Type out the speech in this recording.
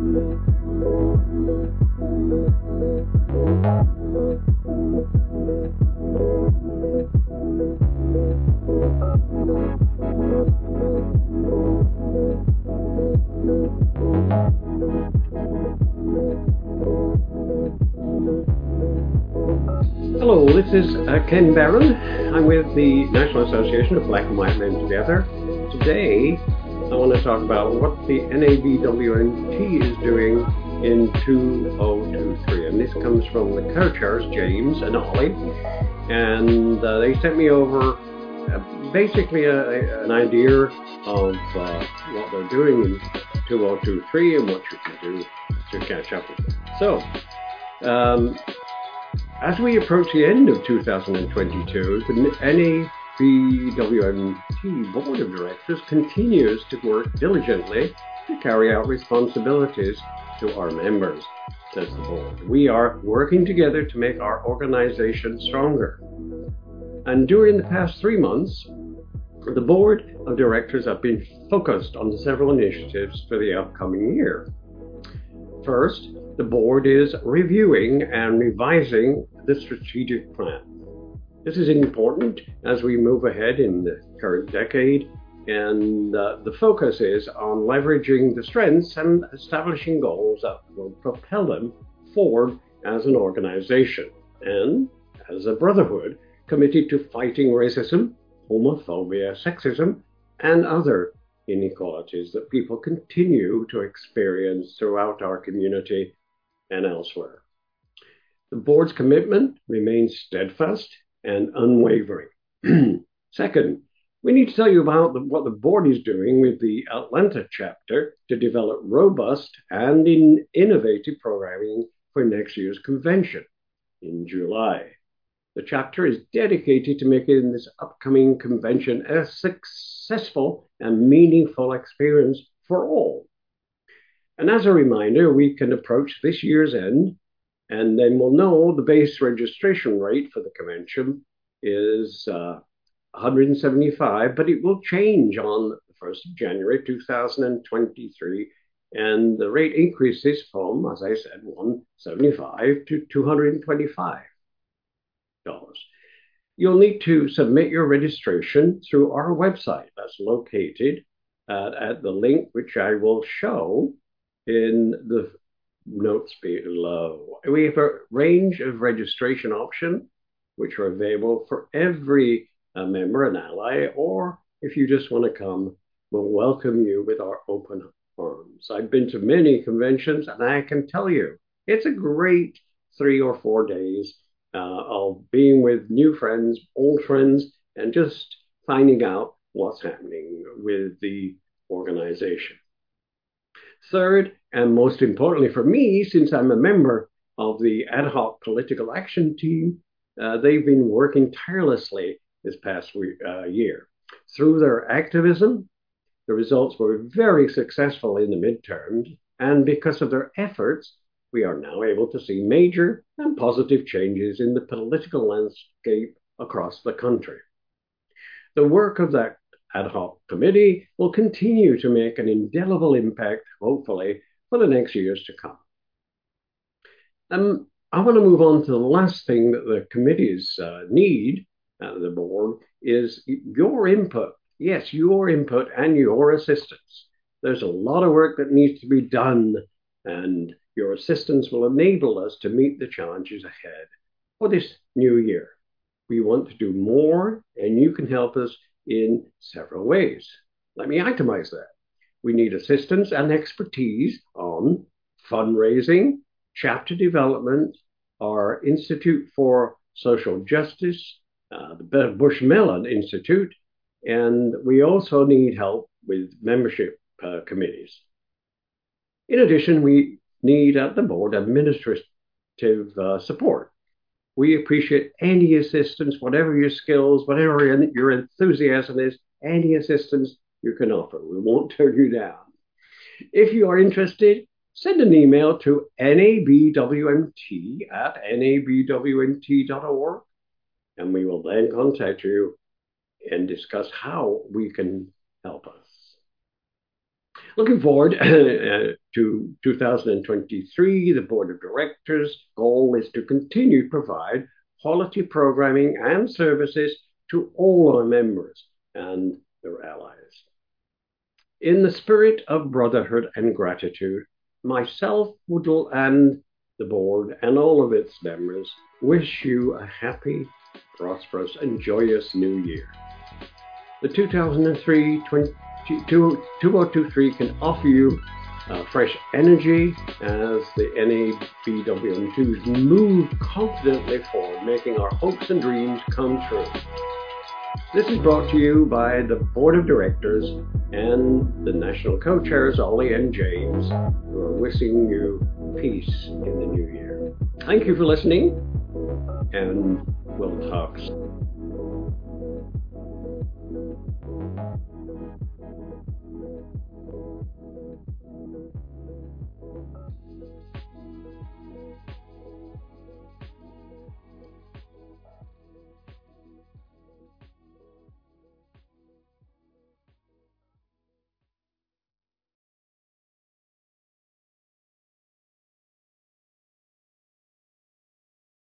Hello, this is uh, Ken Barron. I'm with the National Association of Black and White Men Together. Today, I want to talk about what the NABWMT is doing in 2023. And this comes from the co-chairs, James and Ollie. And uh, they sent me over uh, basically a, a, an idea of uh, what they're doing in 2023 and what you can do to catch up with them. So, um, as we approach the end of 2022, the NABWMT Board of Directors continues to work diligently to carry out responsibilities to our members, says the board. We are working together to make our organization stronger. And during the past three months, the board of directors have been focused on several initiatives for the upcoming year. First, the board is reviewing and revising the strategic plan. This is important as we move ahead in the current decade, and uh, the focus is on leveraging the strengths and establishing goals that will propel them forward as an organization and as a brotherhood committed to fighting racism, homophobia, sexism, and other inequalities that people continue to experience throughout our community and elsewhere. The board's commitment remains steadfast and unwavering. Second, we need to tell you about the, what the board is doing with the Atlanta chapter to develop robust and in innovative programming for next year's convention in July. The chapter is dedicated to making this upcoming convention a successful and meaningful experience for all. And as a reminder, we can approach this year's end, and then we'll know the base registration rate for the convention is uh, 175, but it will change on the 1st of January 2023. And the rate increases from, as I said, 175 to 225 dollars. You'll need to submit your registration through our website. That's located at, at the link which I will show in the notes below. We have a range of registration options which are available for every uh, member and ally, or if you just want to come, we'll welcome you with our open arms. I've been to many conventions, and I can tell you it's a great three or four days uh, of being with new friends, old friends, and just finding out what's happening with the organization. Third, and most importantly for me, since I'm a member of the ad hoc political action team, uh, they've been working tirelessly this past week, uh, year. Through their activism, the results were very successful in the midterms, and because of their efforts, we are now able to see major and positive changes in the political landscape across the country. The work of that ad hoc committee will continue to make an indelible impact, hopefully, for the next years to come. Um, I want to move on to the last thing that the committees uh, need, uh, the board, is your input. Yes, your input and your assistance. There's a lot of work that needs to be done, and your assistance will enable us to meet the challenges ahead for this new year. We want to do more, and you can help us in several ways. Let me itemize that. We need assistance and expertise on fundraising, chapter development, our Institute for Social Justice, uh, the Bush-Mellon Institute, and we also need help with membership uh, committees. In addition, we need at the board administrative uh, support we appreciate any assistance, whatever your skills, whatever your enthusiasm is, any assistance you can offer. We won't turn you down. If you are interested, send an email to nabwmt at nabwmt.org, and we will then contact you and discuss how we can help us. Looking forward uh, to 2023, the Board of Directors' goal is to continue to provide quality programming and services to all our members and their allies. In the spirit of brotherhood and gratitude, myself, Woodall, and the board, and all of its members wish you a happy, prosperous, and joyous new year. The 2003 2023 can offer you uh, fresh energy as the NABWM2s move confidently forward, making our hopes and dreams come true. This is brought to you by the Board of Directors and the National Co-Chairs, Ollie and James, who are wishing you peace in the new year. Thank you for listening, and we'll talk soon.